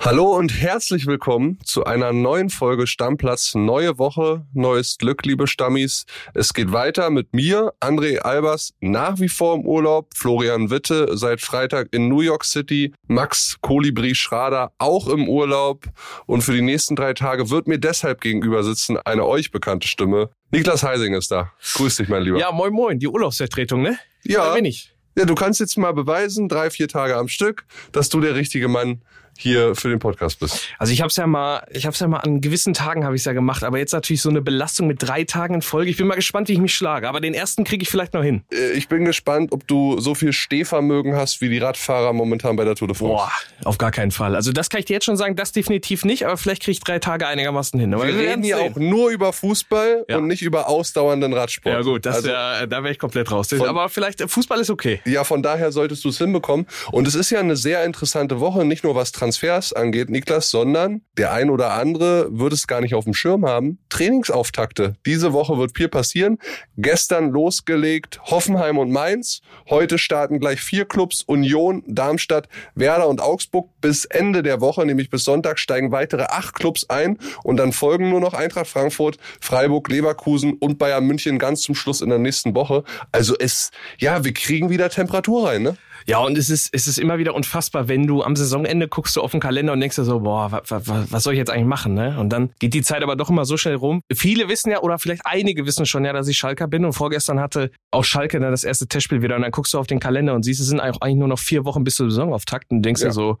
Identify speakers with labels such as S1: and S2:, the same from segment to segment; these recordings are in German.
S1: Hallo und herzlich willkommen zu einer neuen Folge Stammplatz. Neue Woche, neues Glück, liebe Stammis. Es geht weiter mit mir, André Albers, nach wie vor im Urlaub, Florian Witte seit Freitag in New York City, Max Kolibri Schrader auch im Urlaub und für die nächsten drei Tage wird mir deshalb gegenüber sitzen eine euch bekannte Stimme. Niklas Heising ist da. Grüß dich, mein Lieber.
S2: Ja, moin moin, die Urlaubsvertretung, ne?
S1: Ja.
S2: Da bin ich.
S1: Ja, du kannst jetzt mal beweisen, drei, vier Tage am Stück, dass du der richtige Mann hier für den Podcast bist.
S2: Also ich habe es ja mal, ich habe es ja mal an gewissen Tagen habe ich ja gemacht, aber jetzt natürlich so eine Belastung mit drei Tagen in Folge. Ich bin mal gespannt, wie ich mich schlage, aber den ersten kriege ich vielleicht noch hin.
S1: Äh, Ich bin gespannt, ob du so viel Stehvermögen hast wie die Radfahrer momentan bei der Tour de France.
S2: Boah, auf gar keinen Fall. Also das kann ich dir jetzt schon sagen, das definitiv nicht, aber vielleicht kriege ich drei Tage einigermaßen hin. Aber
S1: Wir reden
S2: werden's
S1: hier
S2: sehen.
S1: auch nur über Fußball
S2: Ja.
S1: und nicht über ausdauernden Radsport.
S2: Ja gut, das
S1: also,
S2: ja, da wäre ich komplett raus.
S1: Von-
S2: aber vielleicht äh, Fußball ist okay.
S1: ja, von daher solltest du es hinbekommen. Und es ist ja eine sehr interessante Woche, nicht nur was Transfers angeht, Niklas, sondern der ein oder andere wird es gar nicht auf dem Schirm haben. Trainingsauftakte. Diese Woche wird viel passieren. Gestern losgelegt Hoffenheim und Mainz. Heute starten gleich vier Clubs, Union, Darmstadt, Werder und Augsburg. Bis Ende der Woche, nämlich bis Sonntag, steigen weitere acht Clubs ein. Und dann folgen nur noch Eintracht Frankfurt, Freiburg, Leverkusen und Bayern München ganz zum Schluss in der nächsten Woche. Also es, ja, wir kriegen wieder Temperatur rein, ne?
S2: Ja, und es ist, es ist immer wieder unfassbar, wenn du am Saisonende guckst du auf den Kalender und denkst dir so, boah, wa, wa, wa, was soll ich jetzt eigentlich machen, ne? Und dann geht die Zeit aber doch immer so schnell rum. Viele wissen ja, oder vielleicht einige wissen schon ja, dass ich Schalker bin und vorgestern hatte auch Schalke dann das erste Testspiel wieder und dann guckst du auf den Kalender und siehst, es sind auch eigentlich nur noch vier Wochen bis zur Saisonauftakt und denkst
S1: Ja.
S2: dir so,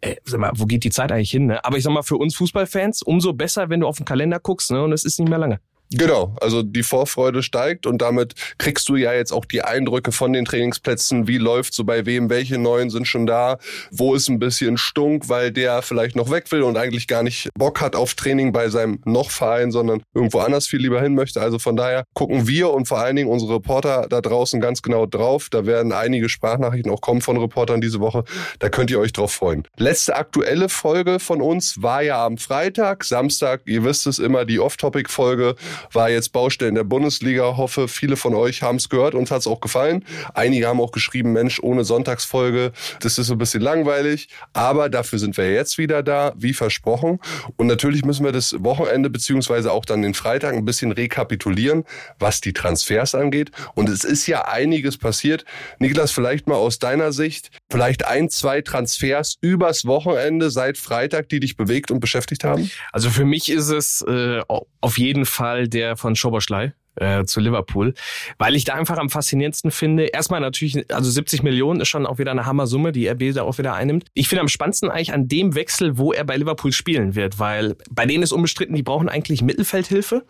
S2: ey, sag mal, wo geht die Zeit eigentlich hin, ne? Aber ich sag mal, für uns Fußballfans umso besser, wenn du auf den Kalender guckst, ne? Und es ist nicht mehr lange.
S1: Genau, also die Vorfreude steigt und damit kriegst du ja jetzt auch die Eindrücke von den Trainingsplätzen, wie läuft so bei wem, welche neuen sind schon da, wo ist ein bisschen Stunk, weil der vielleicht noch weg will und eigentlich gar nicht Bock hat auf Training bei seinem Noch-Verein, sondern irgendwo anders viel lieber hin möchte. Also von daher gucken wir und vor allen Dingen unsere Reporter da draußen ganz genau drauf. Da werden einige Sprachnachrichten auch kommen von Reportern diese Woche. Da könnt ihr euch drauf freuen. Letzte aktuelle Folge von uns war ja am Freitag, Samstag, ihr wisst es immer, die Off-Topic-Folge war jetzt Baustellen der Bundesliga. Hoffe, viele von euch haben es gehört, uns hat es auch gefallen. Einige haben auch geschrieben, Mensch, ohne Sonntagsfolge, das ist so ein bisschen langweilig. Aber dafür sind wir jetzt wieder da, wie versprochen. Und natürlich müssen wir das Wochenende beziehungsweise auch dann den Freitag ein bisschen rekapitulieren, was die Transfers angeht. Und es ist ja einiges passiert. Niklas, vielleicht mal aus deiner Sicht, vielleicht ein, zwei Transfers übers Wochenende seit Freitag, die dich bewegt und beschäftigt haben?
S2: Also für mich ist es äh, auf jeden Fall der von Schoboschlei äh, zu Liverpool, weil ich da einfach am faszinierendsten finde. Erstmal natürlich, also 70 Millionen ist schon auch wieder eine Hammersumme, die RB da auch wieder einnimmt. Ich finde am spannendsten eigentlich an dem Wechsel, wo er bei Liverpool spielen wird, weil bei denen ist unbestritten, die brauchen eigentlich Mittelfeldhilfe.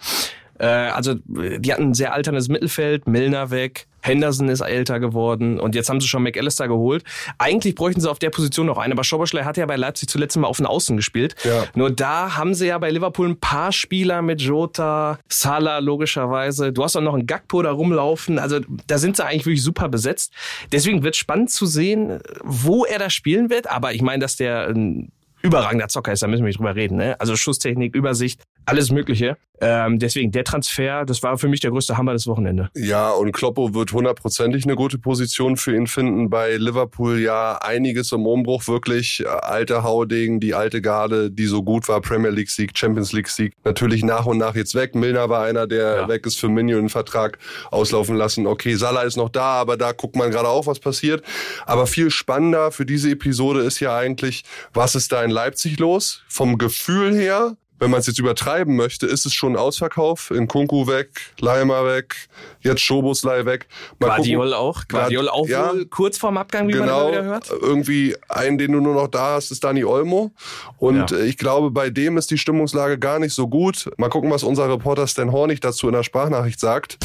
S2: Äh, also die hatten ein sehr alterndes Mittelfeld, Milner weg, Henderson ist älter geworden und jetzt haben sie schon McAllister geholt. Eigentlich bräuchten sie auf der Position noch einen, aber Schoboschlei hat ja bei Leipzig zuletzt mal auf den Außen gespielt.
S1: Ja.
S2: Nur da haben sie ja bei Liverpool ein paar Spieler mit Jota, Salah logischerweise. Du hast auch noch einen Gakpo da rumlaufen. Also da sind sie eigentlich wirklich super besetzt. Deswegen wird spannend zu sehen, wo er da spielen wird. Aber ich meine, dass der ein überragender Zocker ist, da müssen wir nicht drüber reden. Ne? Also Schusstechnik, Übersicht, alles Mögliche. Ähm, deswegen der Transfer, das war für mich der größte Hammer des Wochenende.
S1: Ja, und Kloppo wird hundertprozentig eine gute Position für ihn finden. Bei Liverpool ja einiges im Umbruch, wirklich äh, alte Haudegen, die alte Garde, die so gut war, Premier League Sieg, Champions League Sieg, natürlich nach und nach jetzt weg. Milner war einer, der
S2: Ja.
S1: weg ist für Minion einen Vertrag auslaufen lassen. Okay, Salah ist noch da, aber da guckt man gerade auch, was passiert. Aber viel spannender für diese Episode ist ja eigentlich, was ist da in Leipzig los? Vom Gefühl her, wenn man es jetzt übertreiben möchte, ist es schon ein Ausverkauf. In Kunku weg, Leimer weg, jetzt Schoboslei weg. Mal
S2: Guardiol
S1: gucken.
S2: auch. Guardiol auch
S1: Ja.
S2: wohl kurz vorm Abgang, wie man
S1: Genau,
S2: immer wieder hört.
S1: irgendwie einen, den du nur noch da hast, ist Dani Olmo. Und
S2: Ja.
S1: äh, ich glaube, bei dem ist die Stimmungslage gar nicht so gut. Mal gucken, was unser Reporter Stan Hornig dazu in der Sprachnachricht sagt.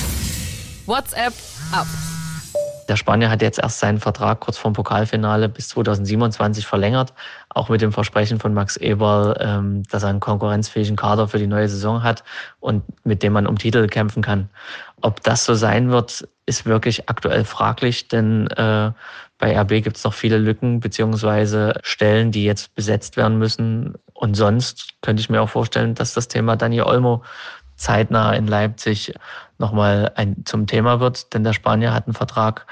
S3: WhatsApp ab.
S4: Der Spanier hat jetzt erst seinen Vertrag kurz vorm Pokalfinale bis 2027 verlängert, auch mit dem Versprechen von Max Eberl, ähm, dass er einen konkurrenzfähigen Kader für die neue Saison hat und mit dem man um Titel kämpfen kann. Ob das so sein wird, ist wirklich aktuell fraglich, denn äh, bei RB gibt es noch viele Lücken beziehungsweise Stellen, die jetzt besetzt werden müssen. Und sonst könnte ich mir auch vorstellen, dass das Thema Dani Olmo zeitnah in Leipzig nochmal ein, zum Thema wird. Denn der Spanier hat einen Vertrag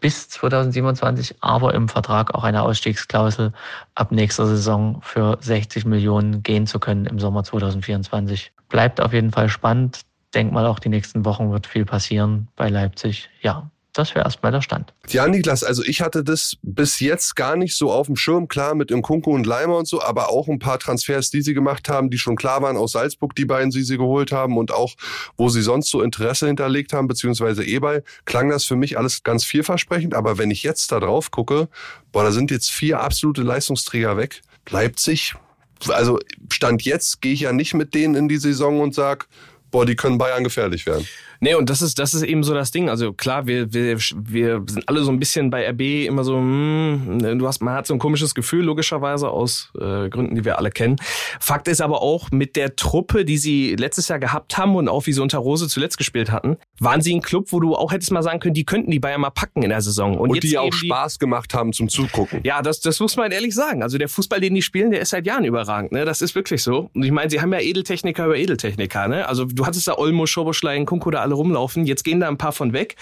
S4: bis 2027, aber im Vertrag auch eine Ausstiegsklausel ab nächster Saison für 60 Millionen gehen zu können im Sommer 2024. Bleibt auf jeden Fall spannend. Denk mal, auch die nächsten Wochen wird viel passieren bei Leipzig. Ja, das wäre erstmal der Stand.
S1: Ja, Niklas, also ich hatte das bis jetzt gar nicht so auf dem Schirm, klar mit Nkunku und Leimer und so, aber auch ein paar Transfers, die sie gemacht haben, die schon klar waren aus Salzburg, die beiden, die sie geholt haben und auch, wo sie sonst so Interesse hinterlegt haben, beziehungsweise Ebay, klang das für mich alles ganz vielversprechend, aber wenn ich jetzt da drauf gucke, boah, da sind jetzt vier absolute Leistungsträger weg. Leipzig, also Stand jetzt gehe ich ja nicht mit denen in die Saison und sag, boah, die können Bayern gefährlich werden.
S2: Nee, und das ist, das ist eben so das Ding. Also klar, wir, wir, wir sind alle so ein bisschen bei RB immer so, hm, du hast, man hat so ein komisches Gefühl, logischerweise, aus äh, Gründen, die wir alle kennen. Fakt ist aber auch, mit der Truppe, die sie letztes Jahr gehabt haben und auch wie sie unter Rose zuletzt gespielt hatten, waren sie ein Club, wo du auch hättest mal sagen können, die könnten die Bayern mal packen in der Saison.
S1: Und, und die auch Spaß gemacht haben zum Zugucken.
S2: Ja, das, das muss man ehrlich sagen. Also der Fußball, den die spielen, der ist seit Jahren überragend. Ne? Das ist wirklich so. Und ich meine, sie haben ja Edeltechniker über Edeltechniker. Ne? Also du hattest da Olmo, Schoboschlein, Kunko da alle rumlaufen. Jetzt gehen da ein paar von weg.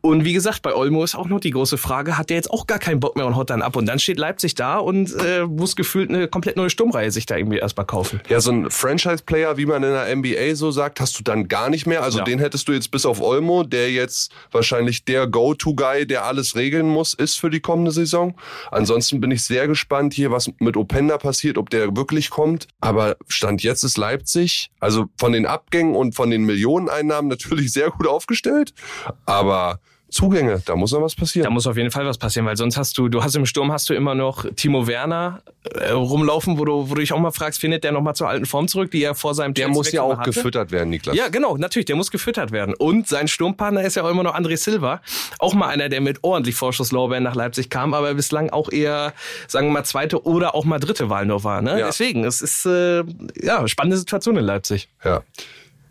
S2: Und wie gesagt, bei Olmo ist auch noch die große Frage, hat der jetzt auch gar keinen Bock mehr und haut dann ab? Und dann steht Leipzig da und äh, muss gefühlt eine komplett neue Sturmreihe sich da irgendwie erstmal kaufen.
S1: Ja, so ein Franchise-Player, wie man in der NBA so sagt, hast du dann gar nicht mehr. Also ja. den hättest du jetzt bis auf Olmo, der jetzt wahrscheinlich der Go-To-Guy, der alles regeln muss, ist für die kommende Saison. Ansonsten bin ich sehr gespannt hier, was mit Openda passiert, ob der wirklich kommt. Aber Stand jetzt ist Leipzig, also von den Abgängen und von den Millioneneinnahmen natürlich sehr gut aufgestellt. Aber Zugänge, da muss noch was passieren.
S2: Da muss auf jeden Fall was passieren, weil sonst hast du, du hast im Sturm hast du immer noch Timo Werner äh, rumlaufen, wo du, wo du dich auch mal fragst, findet der nochmal zur alten Form zurück, die er vor seinem
S1: Der muss ja auch hatte? gefüttert werden, Niklas.
S2: Ja, genau, natürlich, der muss gefüttert werden. Und sein Sturmpartner ist ja auch immer noch André Silva, auch mal einer, der mit ordentlich Vorschusslorbeeren nach Leipzig kam, aber bislang auch eher, sagen wir mal, zweite oder auch mal dritte Wahl nur war. Ne? Ja. Deswegen, es ist äh, ja spannende Situation in Leipzig.
S1: Ja.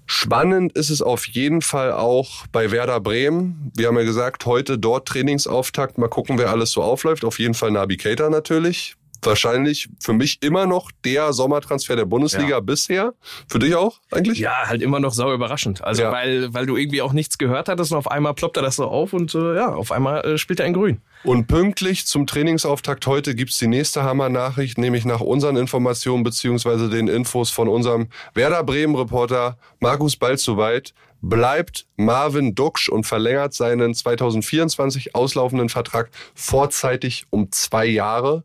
S1: Spannend ist es auf jeden Fall auch bei Werder Bremen. Wir haben ja gesagt, heute dort Trainingsauftakt. Mal gucken, wer alles so aufläuft. Auf jeden Fall Nabi Keita natürlich wahrscheinlich für mich immer noch der Sommertransfer der Bundesliga ja. bisher. Für dich auch eigentlich?
S2: Ja, halt immer noch sau überraschend. Also ja. weil, weil du irgendwie auch nichts gehört hattest und auf einmal ploppt er das so auf und äh, ja, auf einmal äh, spielt er in Grün.
S1: Und pünktlich zum Trainingsauftakt heute gibt's die nächste Hammer-Nachricht, nämlich nach unseren Informationen beziehungsweise den Infos von unserem Werder Bremen-Reporter Markus Balzoweit bleibt Marvin Duksch und verlängert seinen 2024 auslaufenden Vertrag vorzeitig um zwei Jahre.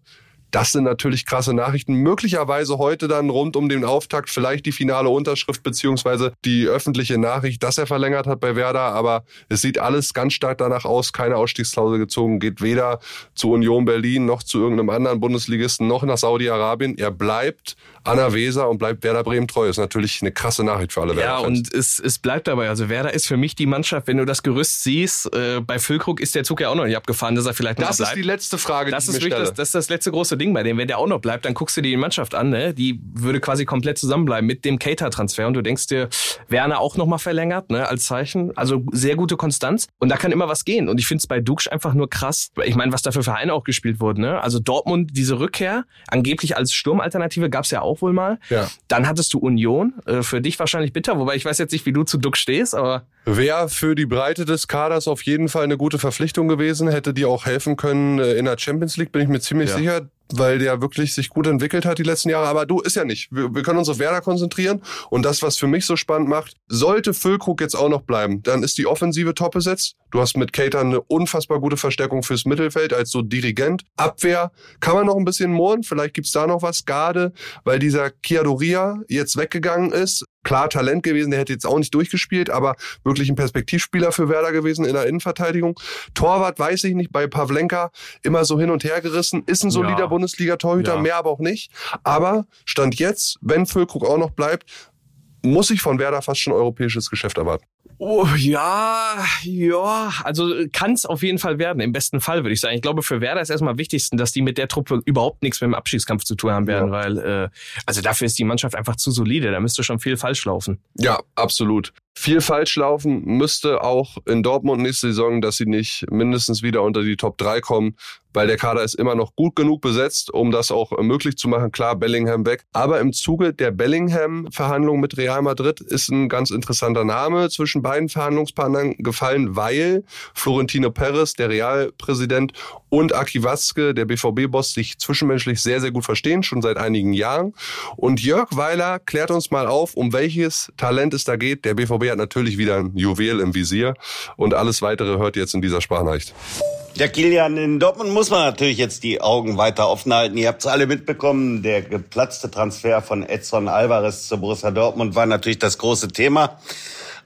S1: Das sind natürlich krasse Nachrichten. Möglicherweise heute dann rund um den Auftakt vielleicht die finale Unterschrift beziehungsweise die öffentliche Nachricht, dass er verlängert hat bei Werder. Aber es sieht alles ganz stark danach aus. Keine Ausstiegsklausel gezogen. Geht weder zu Union Berlin noch zu irgendeinem anderen Bundesligisten noch nach Saudi-Arabien. Er bleibt Anna Weser und bleibt Werder Bremen treu. Das ist natürlich eine krasse Nachricht für alle
S2: Werder. Ja, und es, es bleibt dabei. Also Werder ist für mich die Mannschaft, wenn du das Gerüst siehst, äh, bei Füllkrug ist der Zug ja auch noch nicht abgefahren, dass er vielleicht noch
S1: das
S2: bleibt.
S1: Das ist die letzte Frage,
S2: das
S1: die
S2: ist
S1: ich mir stelle.
S2: Das, das ist das letzte große Ding bei dem. Wenn der auch noch bleibt, dann guckst du dir die Mannschaft an. Ne? Die würde quasi komplett zusammenbleiben mit dem Cater-Transfer. Und du denkst dir, Werner auch nochmal verlängert, ne, als Zeichen. Also sehr gute Konstanz. Und da kann immer was gehen. Und ich finde es bei Dux einfach nur krass. Ich meine, was da für Vereine auch gespielt wurden. Ne? Also Dortmund, diese Rückkehr, angeblich als Sturmalternative, gab es ja auch wohl mal.
S1: Ja.
S2: Dann hattest du Union, äh, für dich wahrscheinlich bitter, wobei ich weiß jetzt nicht, wie du zu Duck stehst, aber.
S1: Wäre für die Breite des Kaders auf jeden Fall eine gute Verpflichtung gewesen, hätte die auch helfen können äh, in der Champions League, bin ich mir ziemlich ja. sicher weil der wirklich sich gut entwickelt hat die letzten Jahre. Aber du ist ja nicht. Wir, wir können uns auf Werder konzentrieren. Und das, was für mich so spannend macht, sollte Füllkrug jetzt auch noch bleiben, dann ist die Offensive top besetzt. Du hast mit Cater eine unfassbar gute Verstärkung fürs Mittelfeld als so Dirigent. Abwehr kann man noch ein bisschen mohren. Vielleicht gibt's da noch was. Garde, weil dieser Chiadoria jetzt weggegangen ist klar Talent gewesen, der hätte jetzt auch nicht durchgespielt, aber wirklich ein Perspektivspieler für Werder gewesen in der Innenverteidigung. Torwart weiß ich nicht, bei Pavlenka immer so hin und her gerissen, ist ein solider ja. Bundesliga-Torhüter, ja. mehr aber auch nicht. Aber Stand jetzt, wenn Füllkrug auch noch bleibt, muss ich von Werder fast schon europäisches Geschäft erwarten.
S2: Oh, ja, ja, also kann es auf jeden Fall werden. Im besten Fall würde ich sagen. Ich glaube, für Werder ist erstmal wichtigsten, dass die mit der Truppe überhaupt nichts mit dem Abschiedskampf zu tun haben werden, ja. weil äh, also dafür ist die Mannschaft einfach zu solide. Da müsste schon viel falsch laufen.
S1: Ja, absolut viel falsch laufen müsste auch in Dortmund nächste Saison, dass sie nicht mindestens wieder unter die Top 3 kommen, weil der Kader ist immer noch gut genug besetzt, um das auch möglich zu machen. Klar, Bellingham weg. Aber im Zuge der Bellingham-Verhandlung mit Real Madrid ist ein ganz interessanter Name zwischen beiden Verhandlungspartnern gefallen, weil Florentino Perez, der Realpräsident, und Aki Watzke, der BVB-Boss, sich zwischenmenschlich sehr, sehr gut verstehen, schon seit einigen Jahren. Und Jörg Weiler klärt uns mal auf, um welches Talent es da geht. Der BVB hat natürlich wieder ein Juwel im Visier und alles weitere hört jetzt in dieser Sprachnachricht.
S5: Der Kilian, in Dortmund muss man natürlich jetzt die Augen weiter offen halten. Ihr habt es alle mitbekommen, der geplatzte Transfer von Edson Alvarez zu Borussia Dortmund war natürlich das große Thema.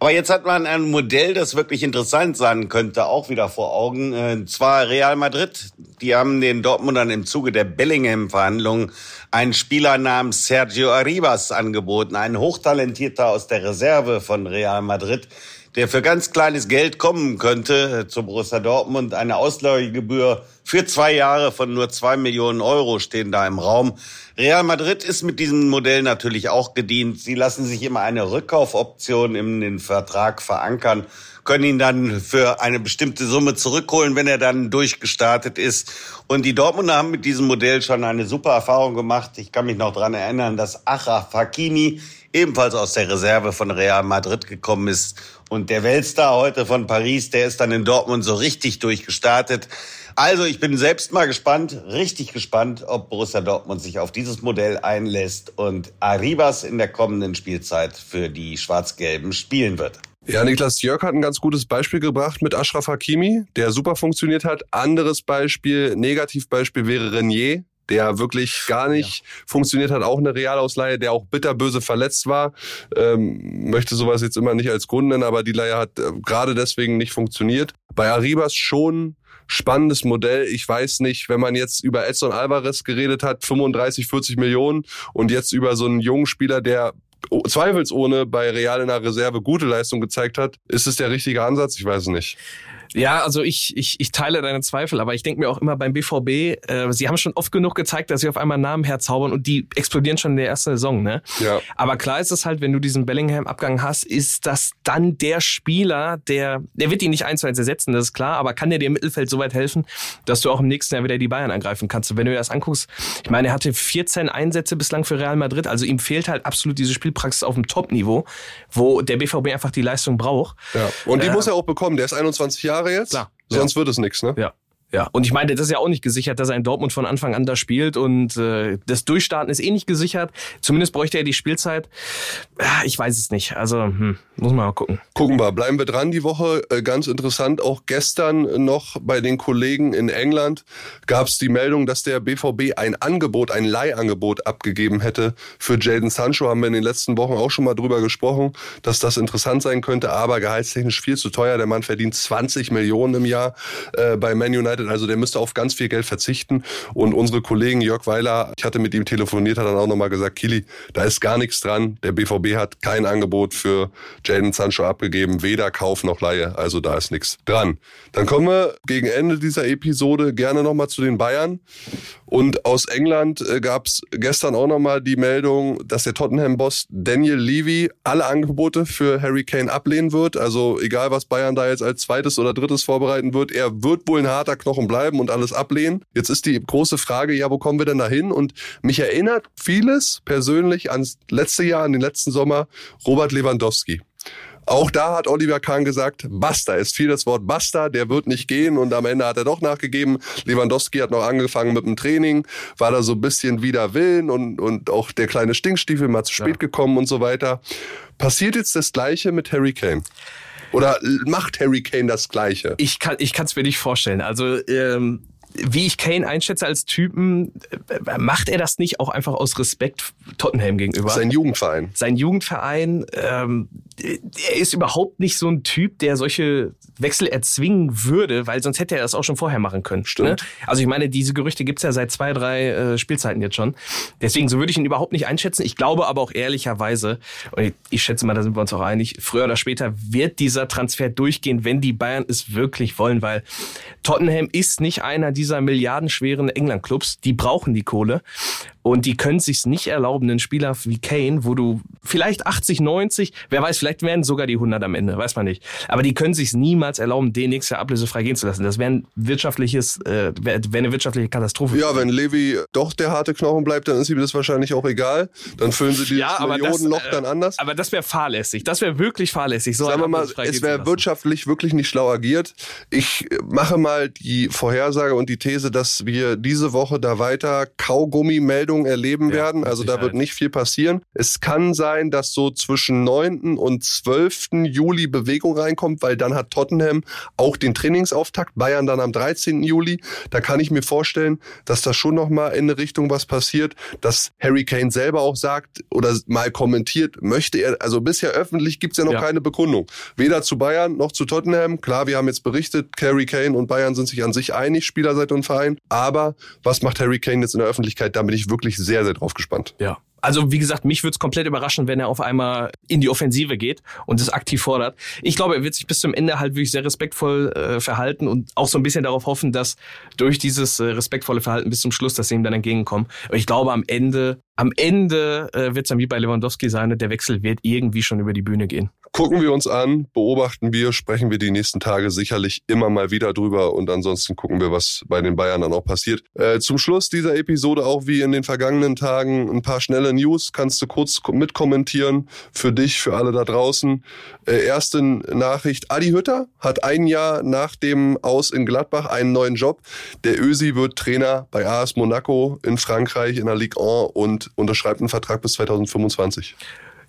S5: Aber jetzt hat man ein Modell, das wirklich interessant sein könnte, auch wieder vor Augen. Und äh, zwar Real Madrid. Die haben den Dortmundern im Zuge der Bellingham-Verhandlungen einen Spieler namens Sergio Arribas angeboten, ein Hochtalentierter aus der Reserve von Real Madrid, der für ganz kleines Geld kommen könnte äh, zu Borussia Dortmund. Eine Ausleihegebühr für zwei Jahre von nur zwei Millionen Euro stehen da im Raum. Real Madrid ist mit diesem Modell natürlich auch gedient. Sie lassen sich immer eine Rückkaufoption in den Vertrag verankern können ihn dann für eine bestimmte Summe zurückholen, wenn er dann durchgestartet ist. Und die Dortmunder haben mit diesem Modell schon eine super Erfahrung gemacht. Ich kann mich noch dran erinnern, dass Achraf Hakimi ebenfalls aus der Reserve von Real Madrid gekommen ist. Und der Weltstar heute von Paris, der ist dann in Dortmund so richtig durchgestartet. Also ich bin selbst mal gespannt, richtig gespannt, ob Borussia Dortmund sich auf dieses Modell einlässt und Arribas in der kommenden Spielzeit für die Schwarz-Gelben spielen wird.
S1: Ja, Niklas Jörg hat ein ganz gutes Beispiel gebracht mit Ashraf Hakimi, der super funktioniert hat. Anderes Beispiel, Negativbeispiel wäre Renier, der wirklich gar nicht ja. funktioniert hat, auch eine Realausleihe, der auch bitterböse verletzt war. Ähm, möchte sowas jetzt immer nicht als Grund nennen, aber die Leihe hat äh, gerade deswegen nicht funktioniert. Bei Arribas schon spannendes Modell. Ich weiß nicht, wenn man jetzt über Edson Alvarez geredet hat, 35, 40 Millionen und jetzt über so einen jungen Spieler, der zweifelsohne bei Real in der Reserve gute Leistung gezeigt hat. Ist es der richtige Ansatz? Ich weiß es nicht.
S2: Ja, also ich, ich, ich teile deine Zweifel, aber ich denke mir auch immer beim BVB, äh, sie haben schon oft genug gezeigt, dass sie auf einmal Namen herzaubern und die explodieren schon in der ersten Saison, ne? Ja. Aber klar ist es halt, wenn du diesen Bellingham-Abgang hast, ist das dann der Spieler, der, der wird ihn nicht eins zu eins ersetzen, das ist klar, aber kann der dir im Mittelfeld so weit helfen, dass du auch im nächsten Jahr wieder die Bayern angreifen kannst. Und wenn du dir das anguckst, ich meine, er hatte 14 Einsätze bislang für Real Madrid, also ihm fehlt halt absolut diese Spielpraxis auf dem Top-Niveau, wo der BVB einfach die Leistung braucht.
S1: Ja. Und die äh, muss er auch bekommen, der ist 21 Jahre Jahre jetzt. Klar. Sonst ja. wird es nichts, ne?
S2: Ja. Ja, und ich meine, das ist ja auch nicht gesichert, dass er in Dortmund von Anfang an da spielt und äh, das Durchstarten ist eh nicht gesichert. Zumindest bräuchte er die Spielzeit. Ich weiß es nicht. Also hm, muss man mal gucken.
S1: Gucken wir, bleiben wir dran die Woche. Äh, ganz interessant, auch gestern noch bei den Kollegen in England gab es die Meldung, dass der BVB ein Angebot, ein Leihangebot abgegeben hätte für Jaden Sancho. Haben wir in den letzten Wochen auch schon mal drüber gesprochen, dass das interessant sein könnte, aber gehaltstechnisch viel zu teuer. Der Mann verdient 20 Millionen im Jahr äh, bei Man United arbeitet. Also der müsste auf ganz viel Geld verzichten. Und unsere Kollegen Jörg Weiler, ich hatte mit ihm telefoniert, hat dann auch nochmal gesagt, Kili, da ist gar nichts dran. Der BVB hat kein Angebot für Jaden Sancho abgegeben, weder Kauf noch Leihe. Also da ist nichts dran. Dann kommen wir gegen Ende dieser Episode gerne nochmal zu den Bayern. Und aus England äh, gab es gestern auch nochmal die Meldung, dass der Tottenham-Boss Daniel Levy alle Angebote für Harry Kane ablehnen wird. Also egal, was Bayern da jetzt als zweites oder drittes vorbereiten wird, er wird wohl ein harter Knochen bleiben und alles ablehnen. Jetzt ist die große Frage, ja, wo kommen wir denn da hin? Und mich erinnert vieles persönlich ans letzte Jahr, an den letzten Sommer, Robert Lewandowski. Auch da hat Oliver Kahn gesagt, basta, es fiel das Wort basta, der wird nicht gehen und am Ende hat er doch nachgegeben. Lewandowski hat noch angefangen mit dem Training, war da so ein bisschen wider Willen und, und auch der kleine Stinkstiefel mal zu spät ja. gekommen und so weiter. Passiert jetzt das Gleiche mit Harry Kane? Oder macht Harry Kane das Gleiche?
S2: Ich kann ich kann es mir nicht vorstellen. Also ähm, wie ich Kane einschätze als Typen, äh, macht er das nicht auch einfach aus Respekt Tottenham gegenüber?
S1: Sein Jugendverein.
S2: Sein Jugendverein. Ähm, er ist überhaupt nicht so ein Typ, der solche Wechsel erzwingen würde, weil sonst hätte er das auch schon vorher machen können.
S1: Stimmt. Ne?
S2: Also ich meine, diese Gerüchte gibt's ja seit zwei, drei äh, Spielzeiten jetzt schon. Deswegen, so würde ich ihn überhaupt nicht einschätzen. Ich glaube aber auch ehrlicherweise, und ich, ich schätze mal, da sind wir uns auch einig, früher oder später wird dieser Transfer durchgehen, wenn die Bayern es wirklich wollen, weil Tottenham ist nicht einer dieser milliardenschweren England-Clubs. Die brauchen die Kohle. Und die können sich's nicht erlauben, einen Spieler wie Kane, wo du vielleicht 80, 90, wer weiß, vielleicht werden sogar die 100 am Ende, weiß man nicht. Aber die können sich's niemals erlauben, den nächstes Jahr ablösefrei gehen zu lassen. Das wäre ein wirtschaftliches, äh, wäre wär eine wirtschaftliche Katastrophe.
S1: Ja, wenn Levi doch der harte Knochen bleibt, dann ist ihm das wahrscheinlich auch egal. Dann füllen sie dieses
S2: Ja, aber das,
S1: Millionenloch
S2: äh,
S1: dann anders.
S2: Aber das wäre fahrlässig. Das wäre wirklich fahrlässig. So
S1: Sagen wir mal, es wäre wirtschaftlich wirklich nicht schlau agiert. Ich äh, mache mal die Vorhersage und die These, dass wir diese Woche da weiter Kaugummi-Meldungen erleben
S2: Ja,
S1: werden. Also da wird nicht viel passieren. Es kann sein, dass so zwischen 9. und 12. Juli Bewegung reinkommt, weil dann hat Tottenham auch den Trainingsauftakt. Bayern dann am 13. Juli. Da kann ich mir vorstellen, dass da schon noch mal in eine Richtung was passiert, dass Harry Kane selber auch sagt oder mal kommentiert, möchte er, also bisher öffentlich gibt's ja noch
S2: Ja.
S1: keine Bekundung. Weder zu Bayern noch zu Tottenham. Klar, wir haben jetzt berichtet, Harry Kane und Bayern sind sich an sich einig, Spielerseite und Verein. Aber was macht Harry Kane jetzt in der Öffentlichkeit? Da bin ich wirklich sehr, sehr drauf gespannt.
S2: Ja. Also wie gesagt, mich würde es komplett überraschen, wenn er auf einmal in die Offensive geht und es aktiv fordert. Ich glaube, er wird sich bis zum Ende halt wirklich sehr respektvoll äh, verhalten und auch so ein bisschen darauf hoffen, dass durch dieses äh, respektvolle Verhalten bis zum Schluss, dass sie ihm dann entgegenkommen. Aber ich glaube, am Ende, am Ende äh, wird es dann wie bei Lewandowski sein und der Wechsel wird irgendwie schon über die Bühne gehen.
S1: Gucken wir uns an, beobachten wir, sprechen wir die nächsten Tage sicherlich immer mal wieder drüber und ansonsten gucken wir, was bei den Bayern dann auch passiert. Äh, zum Schluss dieser Episode auch wie in den vergangenen Tagen ein paar schnelle News. Kannst du kurz ko- mitkommentieren für dich, für alle da draußen. Äh, erste Nachricht. Adi Hütter hat ein Jahr nach dem Aus in Gladbach einen neuen Job. Der Ösi wird Trainer bei AS Monaco in Frankreich in der Ligue 1 und unterschreibt einen Vertrag bis 2025.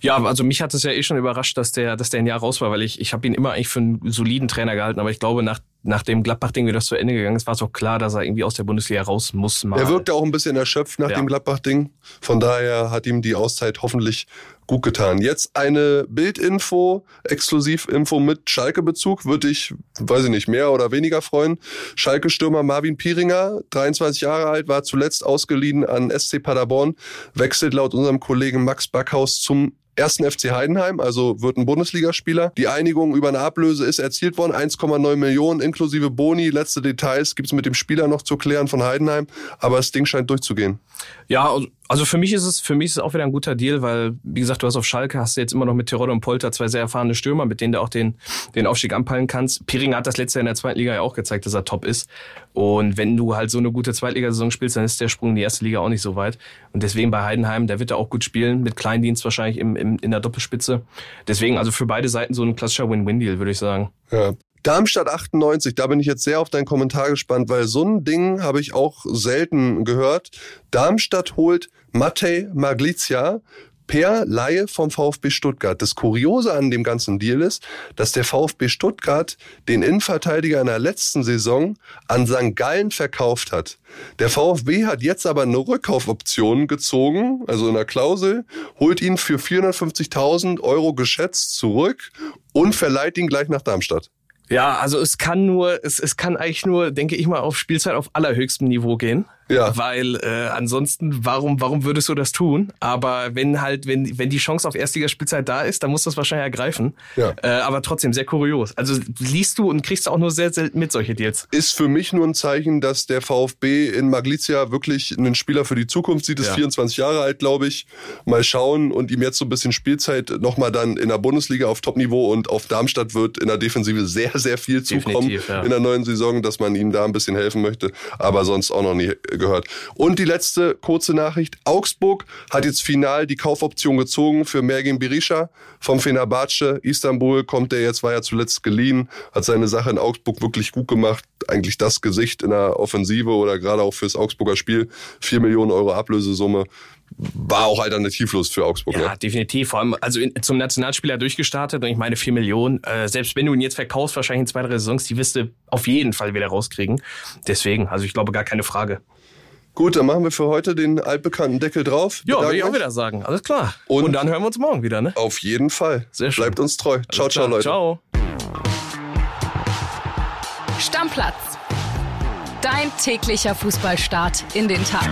S2: Ja, also mich hat es ja eh schon überrascht, dass der, dass der ein Jahr raus war, weil ich, ich habe ihn immer eigentlich für einen soliden Trainer gehalten, aber ich glaube, nach, nach dem Gladbach-Ding, wie das zu Ende gegangen ist, war es auch klar, dass er irgendwie aus der Bundesliga raus muss. Mal.
S1: Er wirkte auch ein bisschen erschöpft nach
S2: Ja.
S1: dem Gladbach-Ding. Von daher hat ihm die Auszeit hoffentlich gut getan. Jetzt eine Bildinfo, Exklusivinfo mit Schalke-Bezug. Würde ich, weiß ich nicht, mehr oder weniger freuen. Schalke-Stürmer Marvin Pieringer, 23 Jahre alt, war zuletzt ausgeliehen an SC Paderborn, wechselt laut unserem Kollegen Max Backhaus zum ersten FC Heidenheim, also wird ein Bundesligaspieler. Die Einigung über eine Ablöse ist erzielt worden, 1,9 Millionen inklusive Boni. Letzte Details gibt's mit dem Spieler noch zu klären von Heidenheim, aber das Ding scheint durchzugehen.
S2: Ja, also- für mich ist es für mich ist es auch wieder ein guter Deal, weil wie gesagt, du hast auf Schalke hast du jetzt immer noch mit Terodde und Polter zwei sehr erfahrene Stürmer, mit denen du auch den den Aufstieg anpeilen kannst. Pieringer hat das letzte Jahr in der zweiten Liga ja auch gezeigt, dass er top ist. Und wenn du halt so eine gute Zweitligasaison spielst, dann ist der Sprung in die erste Liga auch nicht so weit. Und deswegen bei Heidenheim, der wird er auch gut spielen, mit Kleindienst wahrscheinlich im, im, in der Doppelspitze. Deswegen also für beide Seiten so ein klassischer Win-Win-Deal, würde ich sagen.
S1: Ja. Darmstadt 98, da bin ich jetzt sehr auf deinen Kommentar gespannt, weil so ein Ding habe ich auch selten gehört. Darmstadt holt Matej Maglizia per Laie vom VfB Stuttgart. Das Kuriose an dem ganzen Deal ist, dass der VfB Stuttgart den Innenverteidiger in der letzten Saison an St. Gallen verkauft hat. Der VfB hat jetzt aber eine Rückkaufoption gezogen, also in der Klausel, holt ihn für 450.000 Euro geschätzt zurück und verleiht ihn gleich nach Darmstadt.
S2: Ja, also es kann nur, es, es kann eigentlich nur, denke ich mal, auf Spielzeit auf allerhöchstem Niveau gehen.
S1: Ja.
S2: Weil äh, ansonsten, warum, warum würdest du das tun? Aber wenn halt, wenn, wenn die Chance auf Erstligaspielzeit da ist, dann muss das wahrscheinlich ergreifen.
S1: Ja.
S2: Äh, aber trotzdem sehr kurios. Also liest du und kriegst auch nur sehr selten mit solche Deals.
S1: Ist für mich nur ein Zeichen, dass der VfB in Maglizia wirklich einen Spieler für die Zukunft sieht. Ist
S2: Ja.
S1: 24 Jahre alt, glaube ich. Mal schauen und ihm jetzt so ein bisschen Spielzeit nochmal dann in der Bundesliga auf Topniveau und auf Darmstadt wird in der Defensive sehr, sehr viel zukommen
S2: ja.
S1: in der neuen Saison, dass man ihm da ein bisschen helfen möchte. Aber sonst auch noch nie gehört. Und die letzte kurze Nachricht. Augsburg hat jetzt final die Kaufoption gezogen für Mergin Berisha vom Fenerbahce. Istanbul kommt der jetzt, war ja zuletzt geliehen, hat seine Sache in Augsburg wirklich gut gemacht. Eigentlich das Gesicht in der Offensive oder gerade auch fürs Augsburger Spiel. Vier Millionen Euro Ablösesumme. War auch alternativlos für Augsburg.
S2: Ja,
S1: Ne?
S2: definitiv. Vor allem also in, zum Nationalspieler durchgestartet und ich meine vier Millionen. Äh, selbst wenn du ihn jetzt verkaufst, wahrscheinlich in zwei, drei Saisons, die wirst du auf jeden Fall wieder rauskriegen. Deswegen, also ich glaube gar keine Frage.
S1: Gut, dann machen wir für heute den altbekannten Deckel drauf.
S2: Ja, will ich auch wieder sagen. Alles klar.
S1: Und-
S2: und dann hören wir uns morgen wieder, ne?
S1: Auf jeden Fall.
S2: Sehr schön.
S1: Bleibt uns treu. ciao,
S2: Alles
S1: ciao,
S2: klar.
S1: Leute.
S2: Ciao.
S3: Stammplatz. Dein täglicher Fußballstart in den Tag.